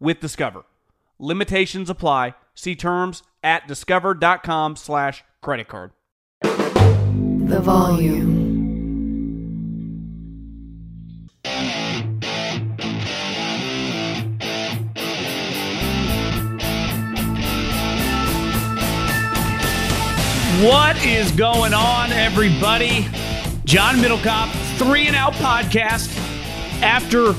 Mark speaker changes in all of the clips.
Speaker 1: with Discover. Limitations apply. See terms at discover.com slash credit card.
Speaker 2: The volume.
Speaker 3: What is going on, everybody? John Middlekauff, Three and Out Podcast. After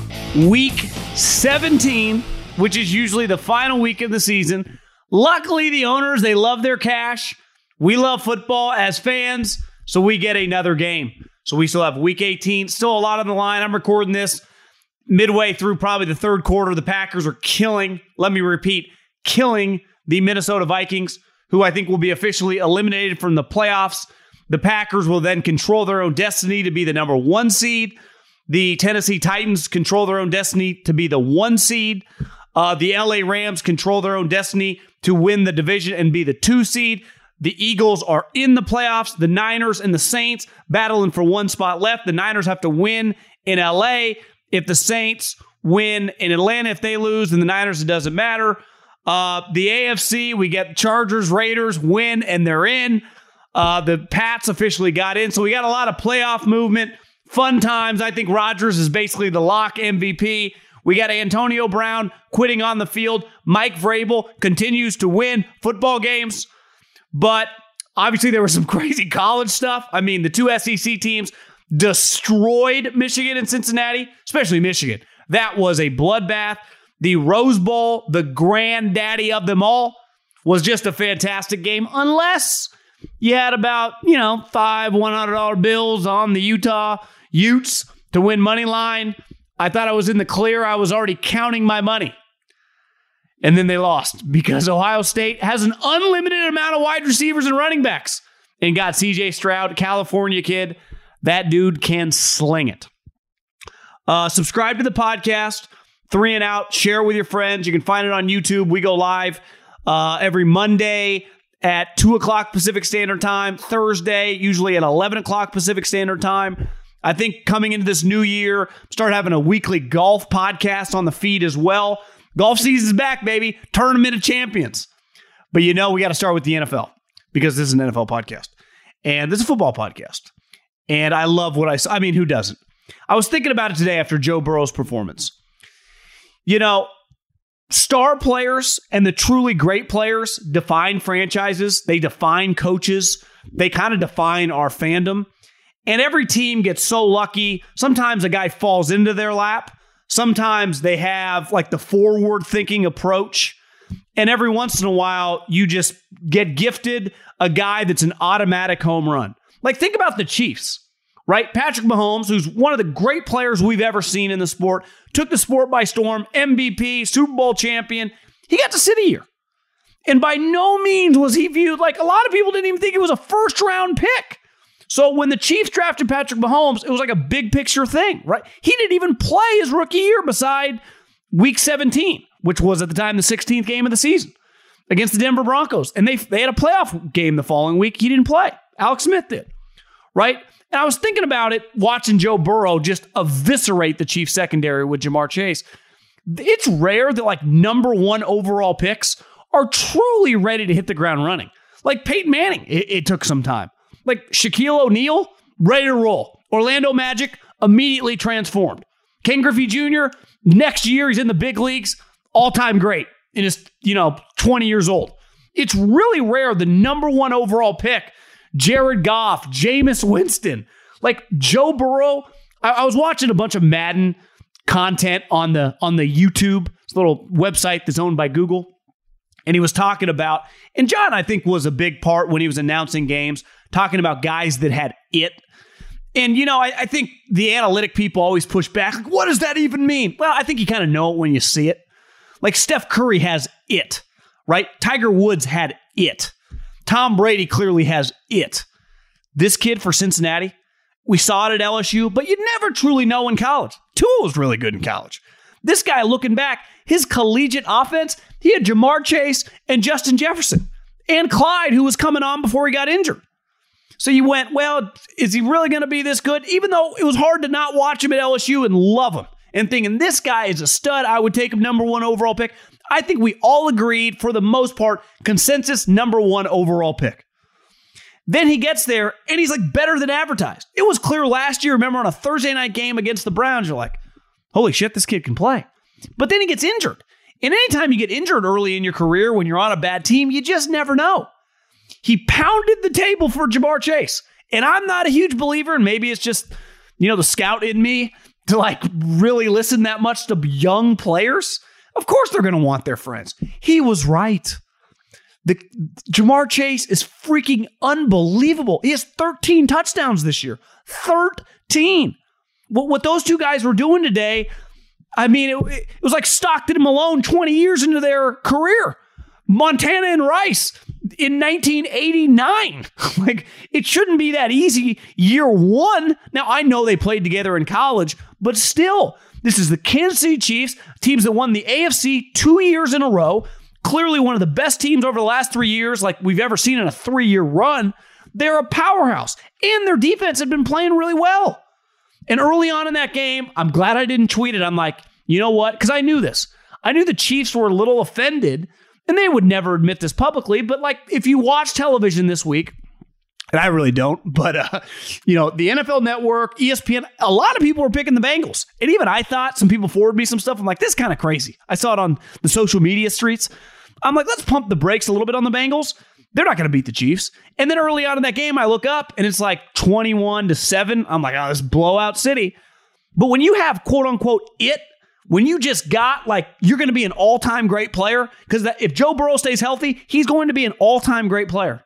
Speaker 3: week 17, which is usually the final week of the season, luckily the owners, they love their cash. We love football as fans, so we get another game. So we still have week 18, still a lot on the line. I'm recording this midway through probably the third quarter. The Packers are killing, let me repeat, killing the Minnesota Vikings who I think will be officially eliminated from the playoffs. The Packers will then control their own destiny to be the number one seed. The Tennessee Titans control their own destiny to be the one seed. Uh, the LA Rams control their own destiny to win the division and be the two seed. The Eagles are in the playoffs. The Niners and the Saints battling for one spot left. The Niners have to win in LA. If the Saints win in Atlanta, if they lose, then the Niners, it doesn't matter. Uh, the AFC, we get Chargers, Raiders win, and they're in. Uh, the Pats officially got in. So we got a lot of playoff movement, fun times. I think Rodgers is basically the lock MVP. We got Antonio Brown quitting on the field. Mike Vrabel continues to win football games. But obviously, there was some crazy college stuff. I mean, the two SEC teams destroyed Michigan and Cincinnati, especially Michigan. That was a bloodbath. The Rose Bowl, the granddaddy of them all, was just a fantastic game, unless you had about, you know, five $100 bills on the Utah Utes to win money line. I thought I was in the clear. I was already counting my money. And then they lost because Ohio State has an unlimited amount of wide receivers and running backs and got CJ Stroud, California kid. That dude can sling it. Uh, subscribe to the podcast. Three and Out. Share with your friends. You can find it on YouTube. We go live uh, every Monday at 2 o'clock Pacific Standard Time, Thursday, usually at 11 o'clock Pacific Standard Time. I think coming into this new year, start having a weekly golf podcast on the feed as well. Golf season's back, baby. Tournament of champions. But you know, we got to start with the NFL because this is an NFL podcast and this is a football podcast. And I love what I saw. I mean, who doesn't? I was thinking about it today after Joe Burrow's performance. You know, star players and the truly great players define franchises, they define coaches, they kind of define our fandom. And every team gets so lucky. Sometimes a guy falls into their lap. Sometimes they have like the forward thinking approach. And every once in a while, you just get gifted a guy that's an automatic home run. Like, think about the Chiefs right? Patrick Mahomes, who's one of the great players we've ever seen in the sport, took the sport by storm, MVP, Super Bowl champion. He got to sit year. And by no means was he viewed like a lot of people didn't even think he was a first round pick. So when the Chiefs drafted Patrick Mahomes, it was like a big picture thing, right? He didn't even play his rookie year beside week 17, which was at the time the 16th game of the season against the Denver Broncos. And they, they had a playoff game the following week. He didn't play. Alex Smith did, right? And I was thinking about it watching Joe Burrow just eviscerate the Chiefs secondary with Ja'Marr Chase. It's rare that like number one overall picks are truly ready to hit the ground running. Like Peyton Manning, it, it took some time. Like Shaquille O'Neal, ready to roll. Orlando Magic, immediately transformed. Ken Griffey Jr., next year he's in the big leagues, all time great. in his, you know, 20 years old. It's really rare the number one overall pick, Jared Goff, Jameis Winston, like Joe Burrow. I, I was watching a bunch of Madden content on the on the YouTube, this little website that's owned by Google. And he was talking about, and John, I think, was a big part when he was announcing games, talking about guys that had it. And, you know, I, I think the analytic people always push back. Like, what does that even mean? Well, I think you kind of know it when you see it. Like Steph Curry has it, right? Tiger Woods had it. Tom Brady clearly has it. This kid for Cincinnati, we saw it at LSU, but you never truly know in college. Tua was really good in college. This guy, looking back, his collegiate offense, he had Ja'Marr Chase and Justin Jefferson and Clyde, who was coming on before he got injured. So you went, well, is he really going to be this good? Even though it was hard to not watch him at LSU and love him and thinking this guy is a stud, I would take him number one overall pick. I think we all agreed, for the most part, consensus number one overall pick. Then he gets there and he's like better than advertised. It was clear last year, remember on a Thursday night game against the Browns, you're like, holy shit, this kid can play. But then he gets injured. And anytime you get injured early in your career when you're on a bad team, you just never know. He pounded the table for Ja'Marr Chase. And I'm not a huge believer, and maybe it's just, you know, the scout in me to like really listen that much to young players. Of course they're going to want their friends. He was right. The Ja'Marr Chase is freaking unbelievable. He has 13 touchdowns this year. 13. What, what those two guys were doing today, I mean, it, it was like Stockton and Malone 20 years into their career. Montana and Rice in 1989. like, it shouldn't be that easy year one. Now, I know they played together in college, but still, this is the Kansas City Chiefs, teams that won the AFC two years in a row. Clearly, one of the best teams over the last three years, like we've ever seen in a three year run. They're a powerhouse, and their defense had been playing really well. And early on in that game, I'm glad I didn't tweet it. I'm like, you know what? Because I knew this. I knew the Chiefs were a little offended, and they would never admit this publicly. But like, if you watch television this week, and I really don't, but uh, you know, the NFL Network, ESPN, a lot of people were picking the Bengals, and even I thought some people forwarded me some stuff. I'm like, this is kind of crazy. I saw it on the social media streets. I'm like, let's pump the brakes a little bit on the Bengals. They're not going to beat the Chiefs. And then early on in that game, I look up and it's like 21 to 7. I'm like, oh, this blowout city. But when you have quote unquote it, when you just got like you're going to be an all-time great player, because if Joe Burrow stays healthy, he's going to be an all-time great player.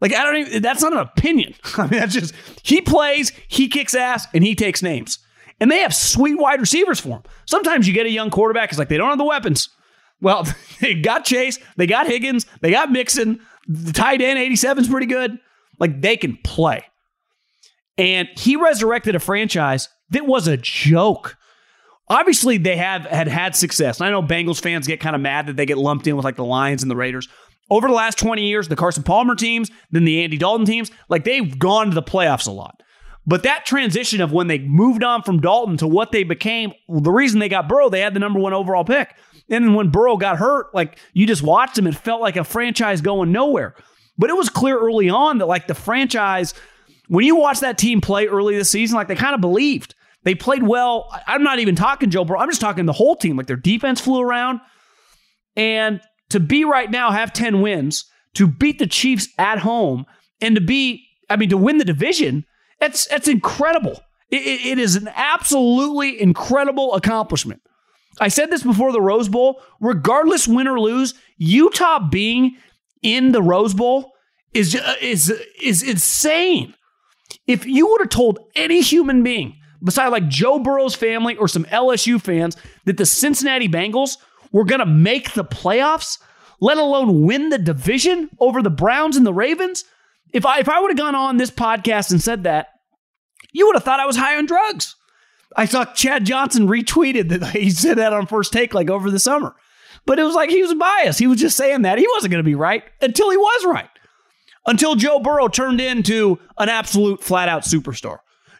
Speaker 3: Like I don't even that's not an opinion. I mean, that's just he plays, he kicks ass, and he takes names. And they have sweet wide receivers for him. Sometimes you get a young quarterback, it's like they don't have the weapons. Well, they got Chase, they got Higgins, they got Mixon, the tight end 87 is pretty good. Like they can play. And he resurrected a franchise that was a joke. Obviously, they have had had success. And I know Bengals fans get kind of mad that they get lumped in with like the Lions and the Raiders. Over the last 20 years, the Carson Palmer teams, then the Andy Dalton teams, like they've gone to the playoffs a lot. But that transition of when they moved on from Dalton to what they became, the reason they got Burrow, they had the number one overall pick. And when Burrow got hurt, like you just watched him, it felt like a franchise going nowhere. But it was clear early on that like the franchise, when you watch that team play early this season, like they kind of believed. They played well. I'm not even talking Joe Burrow. I'm just talking the whole team. Like their defense flew around. And to be right now, have 10 wins, to beat the Chiefs at home, and to be, I mean, to win the division, that's that's incredible. It, it, is an absolutely incredible accomplishment. I said this before the Rose Bowl. Regardless, win or lose, Utah being in the Rose Bowl is uh, is is insane. If you would have told any human being, beside like Joe Burrow's family or some LSU fans, that the Cincinnati Bengals were going to make the playoffs, let alone win the division over the Browns and the Ravens, if I if I would have gone on this podcast and said that, you would have thought I was high on drugs. I saw Chad Johnson retweeted that he said that on first take like over the summer. But it was like he was biased. He was just saying that. He wasn't going to be right until he was right. Until Joe Burrow turned into an absolute flat out superstar.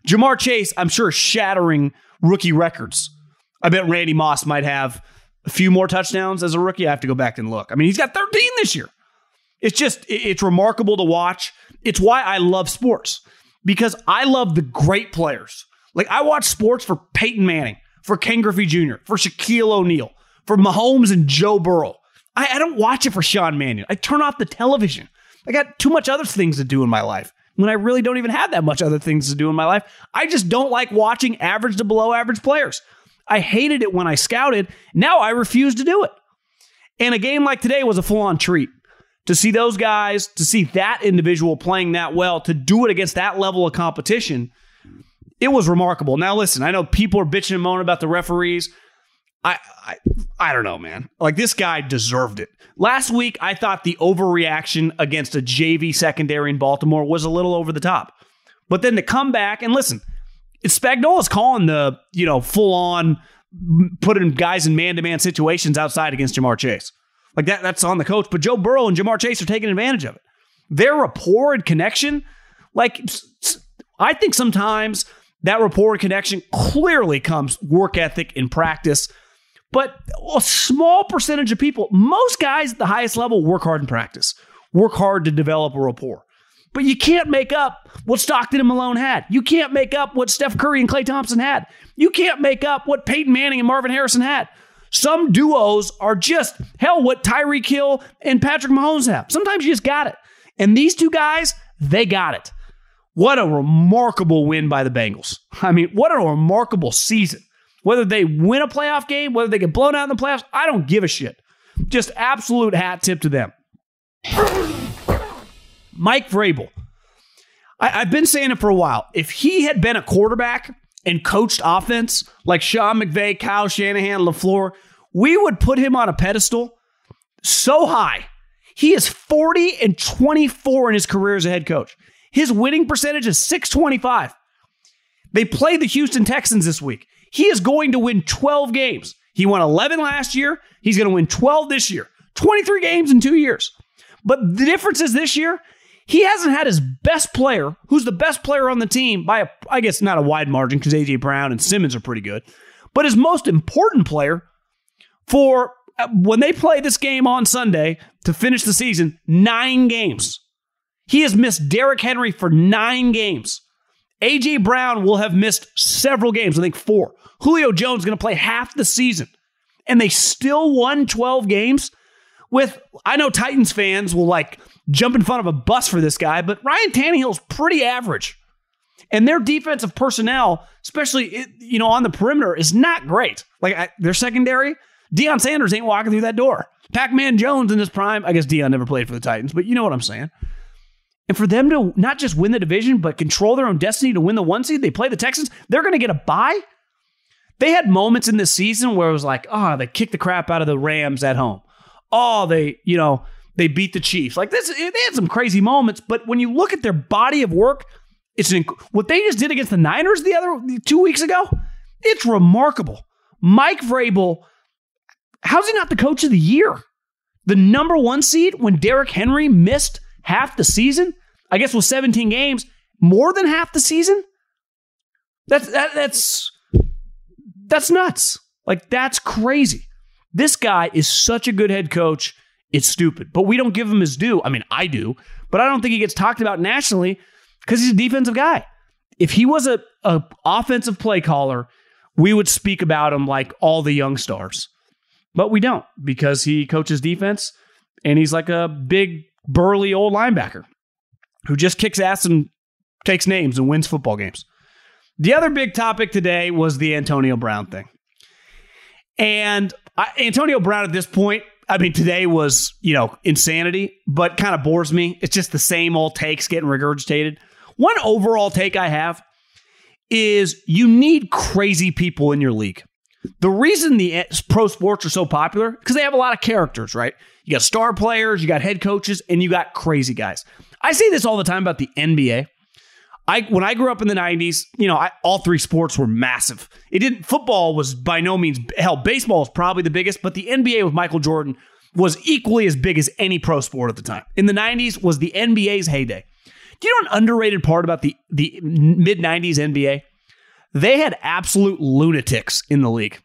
Speaker 3: Ja'Marr Chase, I'm sure, shattering rookie records. I bet Randy Moss might have a few more touchdowns as a rookie. I have to go back and look. I mean, he's got 13 this year. It's just, it's remarkable to watch. It's why I love sports because I love the great players. Like I watch sports for Peyton Manning, for Ken Griffey Jr., for Shaquille O'Neal, for Mahomes and Joe Burrow. I, I don't watch it for Sean Mannion. I turn off the television. I got too much other things to do in my life when I really don't even have that much other things to do in my life. I just don't like watching average to below average players. I hated it when I scouted. Now I refuse to do it. And a game like today was a full on treat to see those guys, to see that individual playing that well, to do it against that level of competition. It was remarkable. Now, listen, I know people are bitching and moaning about the referees. I, I, I don't know, man. Like this guy deserved it. Last week, I thought the overreaction against a JV secondary in Baltimore was a little over the top. But then to come back and listen, it's Spagnuolo's calling the you know full on putting guys in man to man situations outside against Ja'Marr Chase. Like that, that's on the coach. But Joe Burrow and Ja'Marr Chase are taking advantage of it. Their rapport and connection, like I think sometimes that rapport and connection clearly comes work ethic in practice. But a small percentage of people, most guys at the highest level work hard in practice, work hard to develop a rapport. But you can't make up what Stockton and Malone had. You can't make up what Steph Curry and Klay Thompson had. You can't make up what Peyton Manning and Marvin Harrison had. Some duos are just, hell, what Tyreek Hill and Patrick Mahomes have. Sometimes you just got it. And these two guys, they got it. What a remarkable win by the Bengals. I mean, what a remarkable season. Whether they win a playoff game, whether they get blown out in the playoffs, I don't give a shit. Just absolute hat tip to them. Mike Vrabel. I, have been saying it for a while. If he had been a quarterback and coached offense like Sean McVay, Kyle Shanahan, LaFleur, we would put him on a pedestal so high. He is 40 and 24 in his career as a head coach. His winning percentage is 625. They played the Houston Texans this week. He is going to win 12 games. He won 11 last year. He's going to win 12 this year. 23 games in two years. But the difference is this year, he hasn't had his best player, who's the best player on the team, by a, I guess not a wide margin because A.J. Brown and Simmons are pretty good, but his most important player for uh, when they play this game on Sunday to finish the season, nine games. He has missed Derrick Henry for nine games. A.J. Brown will have missed several games, I think four. Julio Jones is going to play half the season. And they still won 12 games with, I know Titans fans will like jump in front of a bus for this guy, but Ryan Tannehill's pretty average. And their defensive personnel, especially eh, you know on the perimeter, is not great. Like their secondary, Deion Sanders ain't walking through that door. Pac-Man Jones in his prime, I guess Deion never played for the Titans, but you know what I'm saying. And for them to not just win the division, but control their own destiny to win the one seed, they play the Texans. They're going to get a bye. They had moments in this season where it was like, oh, they kicked the crap out of the Rams at home. Oh, they, you know, they beat the Chiefs. Like this, they had some crazy moments. But when you look at their body of work, it's what they just did against the Niners the other two weeks ago. It's remarkable. Mike Vrabel, how's he not the coach of the year? The number one seed when Derrick Henry missed half the season. I guess with 17 games, more than half the season. That's that, that's that's nuts. Like that's crazy. This guy is such a good head coach. It's stupid. But we don't give him his due. I mean, I do, but I don't think he gets talked about nationally because he's a defensive guy. If he was a, a offensive play caller, we would speak about him like all the young stars. But we don't because he coaches defense and he's like a big, burly old linebacker who just kicks ass and takes names and wins football games. The other big topic today was the Antonio Brown thing. And I, Antonio Brown at this point I mean, today was, you know, insanity, but kind of bores me. It's just the same old takes getting regurgitated. One overall take I have is you need crazy people in your league. The reason the pro sports are so popular because they have a lot of characters, right? You got star players, you got head coaches, and you got crazy guys. I say this all the time about the NBA. I when I grew up in the 90s, you know, I, all three sports were massive. It didn't football was by no means hell, baseball is probably the biggest, but the NBA with Michael Jordan was equally as big as any pro sport at the time. In the 90s was the NBA's heyday. Do you know an underrated part about the the mid 90s NBA? They had absolute lunatics in the league.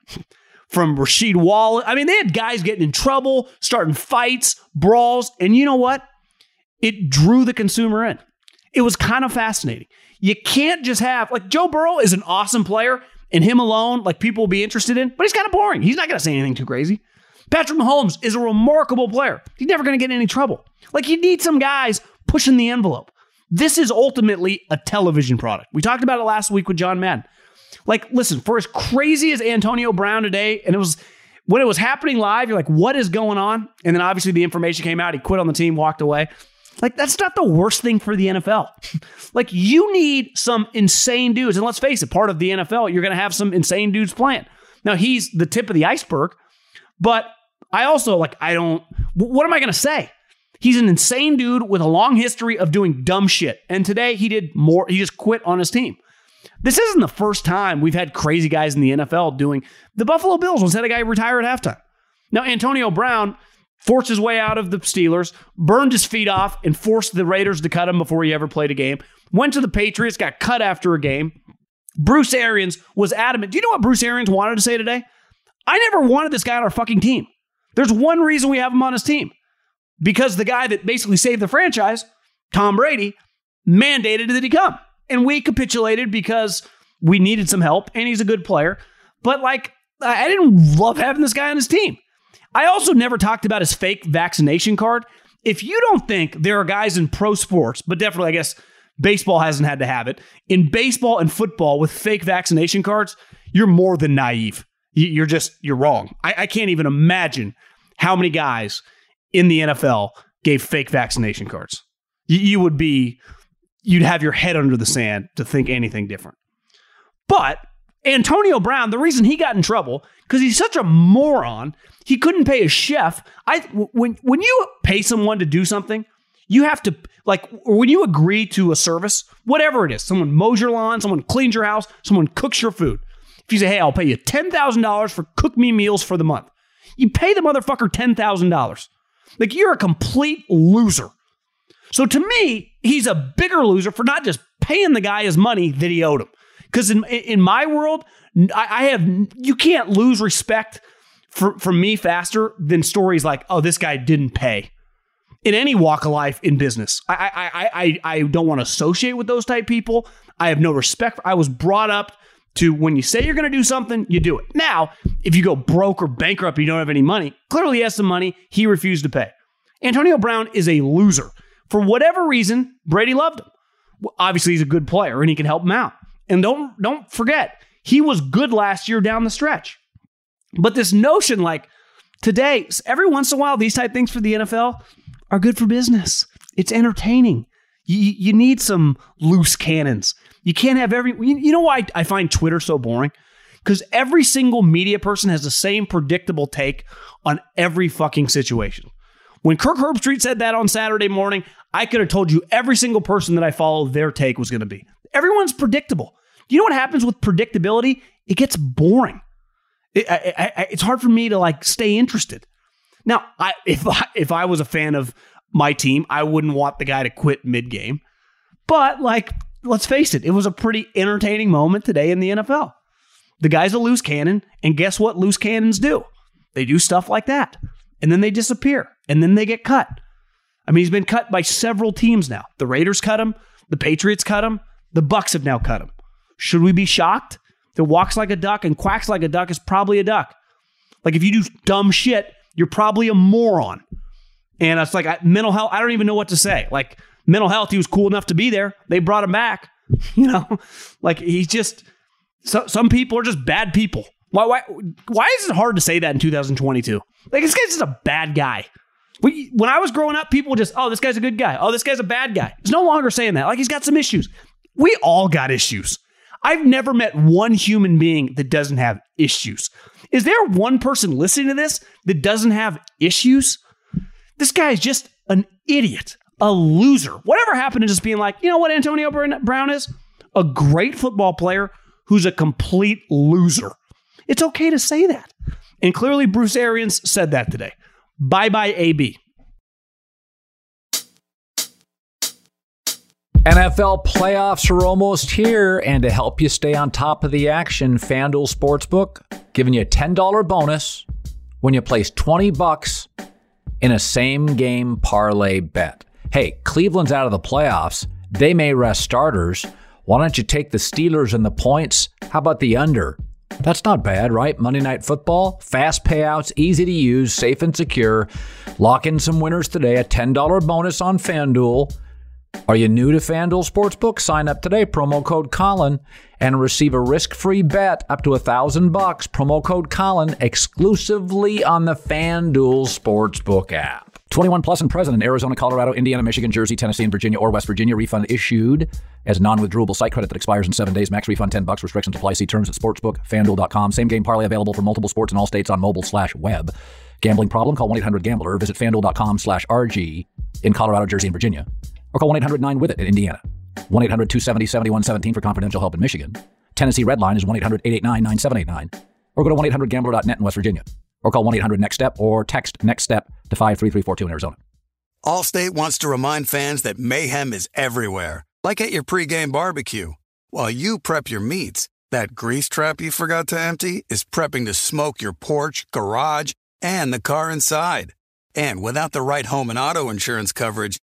Speaker 3: From Rasheed Wallace, I mean, they had guys getting in trouble, starting fights, brawls, and you know what? It drew the consumer in. It was kind of fascinating. You can't just have, like, Joe Burrow is an awesome player, and him alone, like, people will be interested in, but he's kind of boring. He's not going to say anything too crazy. Patrick Mahomes is a remarkable player. He's never going to get in any trouble. Like, you need some guys pushing the envelope. This is ultimately a television product. We talked about it last week with John Madden. Like, listen, for as crazy as Antonio Brown today, and it was when it was happening live, you're like, what is going on? And then obviously the information came out. He quit on the team, walked away. Like, that's not the worst thing for the NFL. like, you need some insane dudes. And let's face it, part of the NFL, you're going to have some insane dudes playing. Now, he's the tip of the iceberg, but I also, like, I don't, what am I going to say? He's an insane dude with a long history of doing dumb shit. And today he did more, he just quit on his team. This isn't the first time we've had crazy guys in the NFL doing. The Buffalo Bills once had a guy retire at halftime. Now, Antonio Brown forced his way out of the Steelers, burned his feet off, and forced the Raiders to cut him before he ever played a game. Went to the Patriots, got cut after a game. Bruce Arians was adamant. Do you know what Bruce Arians wanted to say today? I never wanted this guy on our fucking team. There's one reason we have him on his team because the guy that basically saved the franchise, Tom Brady, mandated that he come. And we capitulated because we needed some help and he's a good player. But like, I didn't love having this guy on his team. I also never talked about his fake vaccination card. If you don't think there are guys in pro sports, but definitely, I guess baseball hasn't had to have it, in baseball and football with fake vaccination cards, you're more than naive. You're just, you're wrong. I, I can't even imagine how many guys in the NFL gave fake vaccination cards. You, you would be, you'd have your head under the sand to think anything different. But Antonio Brown, the reason he got in trouble because he's such a moron, he couldn't pay a chef. I when when you pay someone to do something, you have to like when you agree to a service, whatever it is, someone mows your lawn, someone cleans your house, someone cooks your food. If you say, "Hey, I'll pay you ten thousand dollars for cook me meals for the month," you pay the motherfucker ten thousand dollars. Like you're a complete loser. So to me, he's a bigger loser for not just paying the guy his money that he owed him. Because in in my world, I, have you can't lose respect for for me faster than stories like, oh, this guy didn't pay. In any walk of life in business, I I I I, don't want to associate with those type people. I have no respect. For, I was brought up to when you say you're going to do something, you do it. Now, if you go broke or bankrupt, you don't have any money. Clearly, he has some money. He refused to pay. Antonio Brown is a loser. For whatever reason, Brady loved him. Obviously, he's a good player and he can help him out. And don't don't forget, he was good last year down the stretch. But this notion, like today, every once in a while, these type things for the NFL are good for business. It's entertaining. You, you need some loose cannons. You can't have every. You know why I find Twitter so boring? Because every single media person has the same predictable take on every fucking situation. When Kirk Herbstreit said that on Saturday morning, I could have told you every single person that I follow their take was going to be. Everyone's predictable. You know what happens with predictability? It gets boring. It, I, I, it's hard for me to like stay interested. Now, I, if I, if I was a fan of my team, I wouldn't want the guy to quit mid game. But like, let's face it, it was a pretty entertaining moment today in the NFL. The guy's a loose cannon, and guess what? Loose cannons do. They do stuff like that, and then they disappear, and then they get cut. I mean, he's been cut by several teams now. The Raiders cut him, the Patriots cut him, the Bucs have now cut him. Should we be shocked? That walks like a duck and quacks like a duck is probably a duck. Like if you do dumb shit, you're probably a moron. And it's like I, mental health. I don't even know what to say. Like mental health, he was cool enough to be there. They brought him back. You know, like he's just. So, some people are just bad people. Why? Why? Why is it hard to say that in 2022? Like this guy's just a bad guy. When I was growing up, people just, oh, this guy's a good guy. Oh, this guy's a bad guy. It's no longer saying that. Like he's got some issues. We all got issues. I've never met one human being that doesn't have issues. Is there one person listening to this that doesn't have issues? This guy is just an idiot, a loser. Whatever happened to just being like, you know what Antonio Brown is? A great football player who's a complete loser. It's okay to say that. And clearly, Bruce Arians said that today. Bye bye, AB.
Speaker 4: NFL playoffs are almost here, and to help you stay on top of the action, FanDuel Sportsbook giving you a $10 bonus when you place 20 bucks in a same game parlay bet. Hey, Cleveland's out of the playoffs. They may rest starters. Why don't you take the Steelers and the points? How about the under? That's not bad, right? Monday Night Football, fast payouts, easy to use, safe and secure. Lock in some winners today, a $10 bonus on FanDuel. Are you new to FanDuel Sportsbook? Sign up today, promo code Colin, and receive a risk-free bet up to a thousand bucks. Promo code Colin exclusively on the FanDuel Sportsbook app. 21 plus and present in Arizona, Colorado, Indiana, Michigan, Jersey, Tennessee, and Virginia or West Virginia. Refund issued as non-withdrawable site credit that expires in seven days. Max refund 10 bucks. Restrictions apply. See terms at sportsbook. Same game parlay available for multiple sports in all states on mobile slash web. Gambling problem? Call 1-800-GAMBLER. Visit fanduel.com slash RG in Colorado, Jersey, and Virginia. Or call 1-800-9-WITH-IT in Indiana. 1-800-270-7117 for confidential help in Michigan. Tennessee Red Line is 1-800-889-9789. Or go to 1-800-GAMBLER.net in West Virginia or call 1-800-NEXT-STEP or text NEXT STEP to 53342 in Arizona.
Speaker 5: Allstate wants to remind fans that mayhem is everywhere, like at your pregame barbecue. While you prep your meats, that grease trap you forgot to empty is prepping to smoke your porch, garage, and the car inside. And without the right home and auto insurance coverage,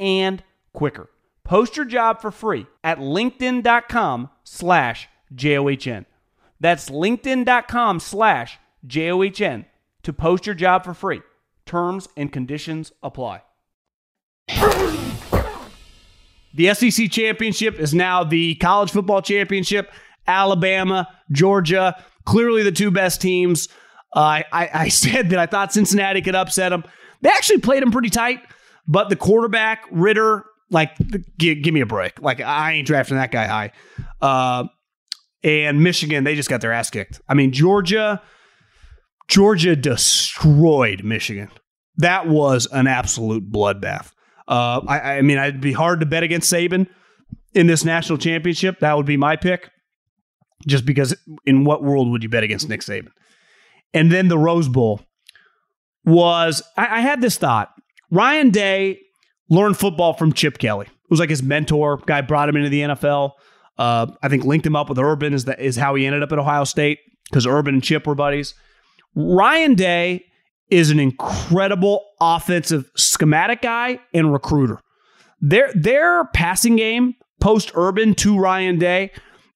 Speaker 1: and quicker. Post your job for free at linkedin.com slash J-O-H-N. That's linkedin.com slash J-O-H-N to post your job for free. Terms and conditions apply.
Speaker 3: The SEC championship is now the college football championship. Alabama, Georgia, clearly the two best teams. Uh, I, I said that I thought Cincinnati could upset them. They actually played them pretty tight, but the quarterback, Ridder, like, give, me a break. Like, I ain't drafting that guy high. Uh, and Michigan, they just got their ass kicked. I mean, Georgia, Georgia destroyed Michigan. That was an absolute bloodbath. Uh, I, I mean, it'd be hard to bet against Saban in this national championship. That would be my pick, just because in what world would you bet against Nick Saban? And then the Rose Bowl was, I, I had this thought. Ryan Day learned football from Chip Kelly. It was like his mentor, guy brought him into the NFL. Uh, I think linked him up with Urban is, the, is how he ended up at Ohio State because Urban and Chip were buddies. Ryan Day is an incredible offensive schematic guy and recruiter. Their their passing game post Urban to Ryan Day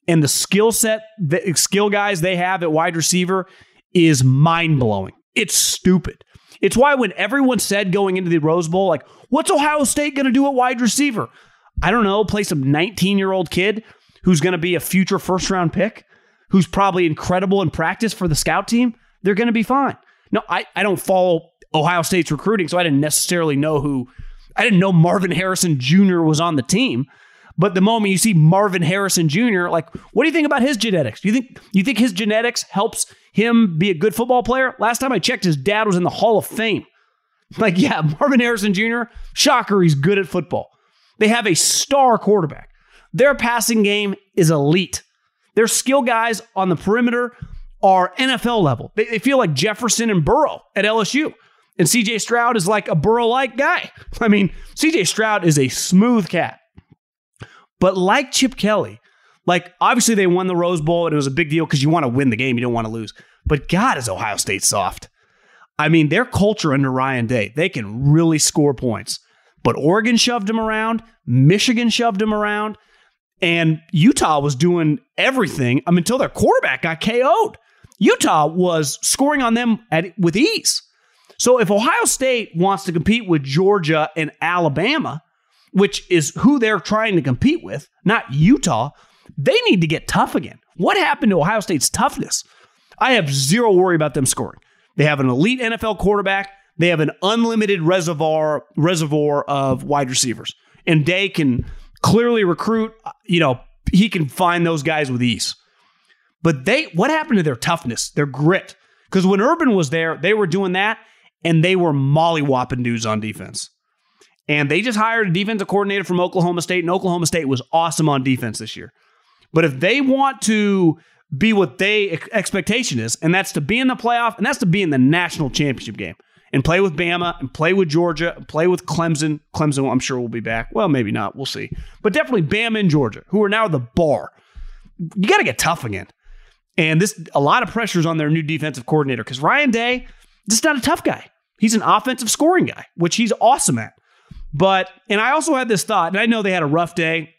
Speaker 3: and the skill set, the skill guys they have at wide receiver is mind blowing. It's stupid. It's why when everyone said going into the Rose Bowl, like, what's Ohio State going to do at wide receiver? I don't know, play some 19 year old kid who's going to be a future first round pick, who's probably incredible in practice for the scout team, they're going to be fine. No, I, I don't follow Ohio State's recruiting, so I didn't necessarily know who, I didn't know Marvin Harrison Jr. was on the team. But the moment you see Marvin Harrison Jr., like, what do you think about his genetics? Do you think you think his genetics helps him be a good football player? Last time I checked, his dad was in the Hall of Fame. Like, yeah, Marvin Harrison Jr., shocker, he's good at football. They have a star quarterback. Their passing game is elite. Their skill guys on the perimeter are NFL level. They, they feel like Jefferson and Burrow at LSU. And CJ Stroud is like a Burrow like guy. I mean, CJ Stroud is a smooth cat. But like Chip Kelly, like obviously they won the Rose Bowl and it was a big deal because you want to win the game, you don't want to lose. But God, is Ohio State soft. I mean, their culture under Ryan Day, they can really score points. But Oregon shoved them around, Michigan shoved them around. And Utah was doing everything um, until their quarterback got KO'd. Utah was scoring on them at, with ease. So if Ohio State wants to compete with Georgia and Alabama, which is who they're trying to compete with, not Utah, they need to get tough again. What happened to Ohio State's toughness? I have zero worry about them scoring. They have an elite NFL quarterback. They have an unlimited reservoir reservoir of wide receivers. And Day can clearly recruit, you know, he can find those guys with ease. But they what happened to their toughness, their grit? Because when Urban was there, they were doing that and they were mollywhopping dudes on defense. And they just hired a defensive coordinator from Oklahoma State, and Oklahoma State was awesome on defense this year. But if they want to be what they expectation is, and that's to be in the playoff, and that's to be in the national championship game, and play with Bama, and play with Georgia, and play with Clemson. Clemson, I'm sure will be back. Well, maybe not. We'll see. But definitely Bama and Georgia, who are now the bar. You got to get tough again. And this a lot of pressures on their new defensive coordinator because Ryan Day, just not a tough guy. He's an offensive scoring guy, which he's awesome at. But and I also had this thought, and I know they had a rough day.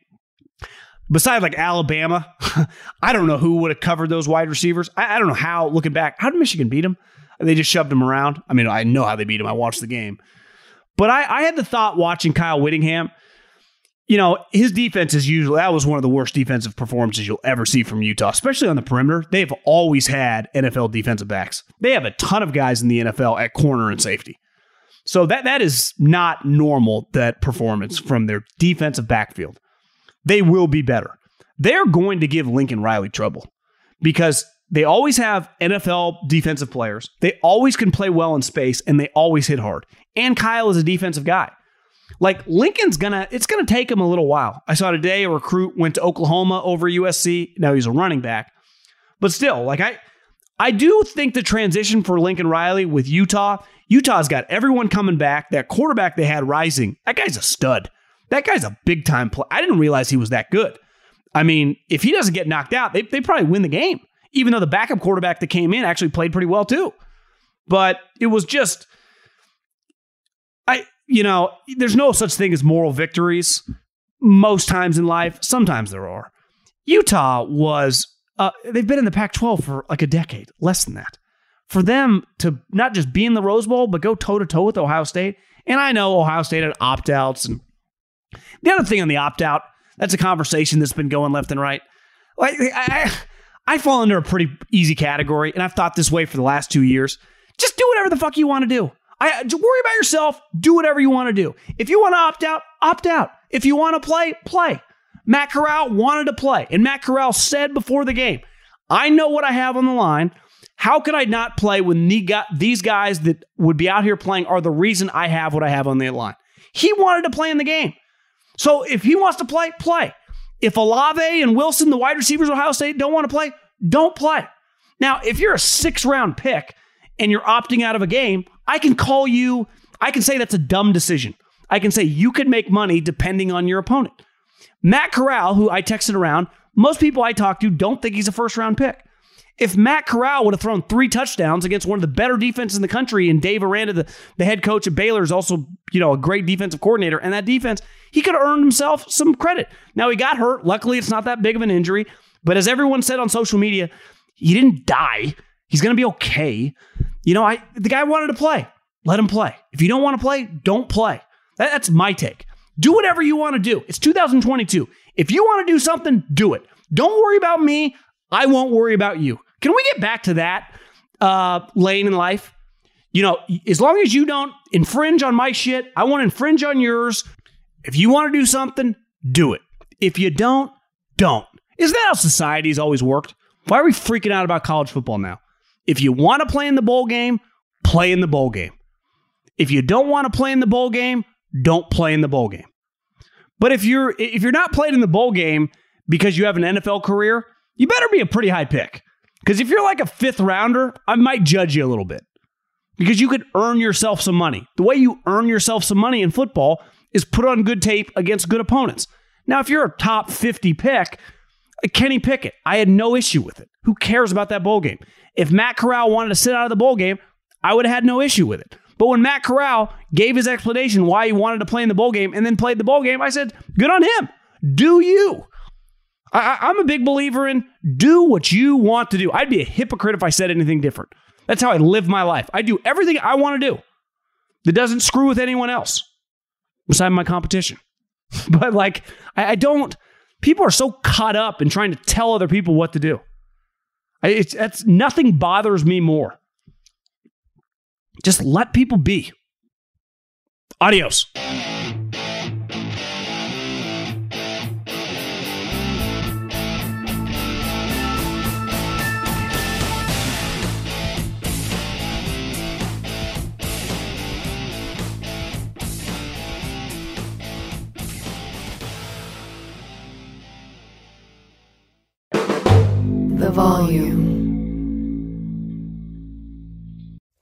Speaker 3: Besides like Alabama, I don't know who would have covered those wide receivers. I, I, don't know how. Looking back, how did Michigan beat them? They just shoved them around. I mean, I know how they beat them. I watched the game, but I, I had the thought watching Kyle Whittingham you know, his defense is usually that was one of the worst defensive performances you'll ever see from Utah, especially on the perimeter. They've always had NFL defensive backs. They have a ton of guys in the NFL at corner and safety. So that that is not normal that performance from their defensive backfield. They will be better. They're going to give Lincoln Riley trouble because they always have NFL defensive players. They always can play well in space and they always hit hard. And Kyle is a defensive guy. Like Lincoln's gonna, it's gonna take him a little while. I saw today a recruit went to Oklahoma over USC. Now he's a running back, but still, like I, I do think the transition for Lincoln Riley with Utah, Utah's got everyone coming back. That quarterback they had rising, that guy's a stud. That guy's a big time player. I didn't realize he was that good. I mean, if he doesn't get knocked out, they, they probably win the game, even though the backup quarterback that came in actually played pretty well too. But it was just, I you know, there's no such thing as moral victories most times in life. Sometimes there are. Utah was, uh, they've been in the Pac 12 for like a decade, less than that. For them to not just be in the Rose Bowl, but go toe to toe with Ohio State. And I know Ohio State had opt outs. And the other thing on the opt out, that's a conversation that's been going left and right. Like, I, I fall under a pretty easy category, and I've thought this way for the last two years. Just do whatever the fuck you want to do. I worry about yourself. Do whatever you want to do. If you want to opt out, opt out. If you want to play, play. Matt Corral wanted to play, and Matt Corral said before the game, "I know what I have on the line. How could I not play when these guys that would be out here playing are the reason I have what I have on the line?" He wanted to play in the game, so if he wants to play, play. If Olave and Wilson, the wide receivers of Ohio State, don't want to play, don't play. Now, if you're a six round pick and you're opting out of a game, I can call you, I can say that's a dumb decision. I can say you could make money depending on your opponent. Matt Corral, who I texted around, most people I talk to don't think he's a first round pick. If Matt Corral would have thrown three touchdowns against one of the better defenses in the country, and Dave Aranda, the, the head coach of Baylor, is also you know a great defensive coordinator, and that defense, he could have earned himself some credit. Now he got hurt. Luckily, it's not that big of an injury. But as everyone said on social media, he didn't die. He's going to be okay. You know, I the guy wanted to play. Let him play. If you don't want to play, don't play. That, that's my take. Do whatever you want to do. It's 2022. If you want to do something, do it. Don't worry about me. I won't worry about you. Can we get back to that uh, lane in life? You know, as long as you don't infringe on my shit, I won't infringe on yours. If you want to do something, do it. If you don't, don't. Isn't that how society's always worked? Why are we freaking out about college football now? If you want to play in the bowl game, play in the bowl game. If you don't want to play in the bowl game, don't play in the bowl game. But if you're if you're not playing in the bowl game because you have an NFL career, you better be a pretty high pick. Because if you're like a fifth rounder, I might judge you a little bit. Because you could earn yourself some money. The way you earn yourself some money in football is put on good tape against good opponents. Now, if you're a top 50 pick, uh, Kenny Pickett, I had no issue with it. Who cares about that bowl game? If Matt Corral wanted to sit out of the bowl game, I would have had no issue with it. But when Matt Corral gave his explanation why he wanted to play in the bowl game and then played the bowl game, I said, good on him. Do you? I, am a big believer in do what you want to do. I'd be a hypocrite if I said anything different. That's how I live my life. I do everything I want to do that doesn't screw with anyone else besides my competition. but like, I, I don't, people are so caught up in trying to tell other people what to do.
Speaker 6: I- It's nothing bothers me more. Just let people be. Adios.
Speaker 2: The volume.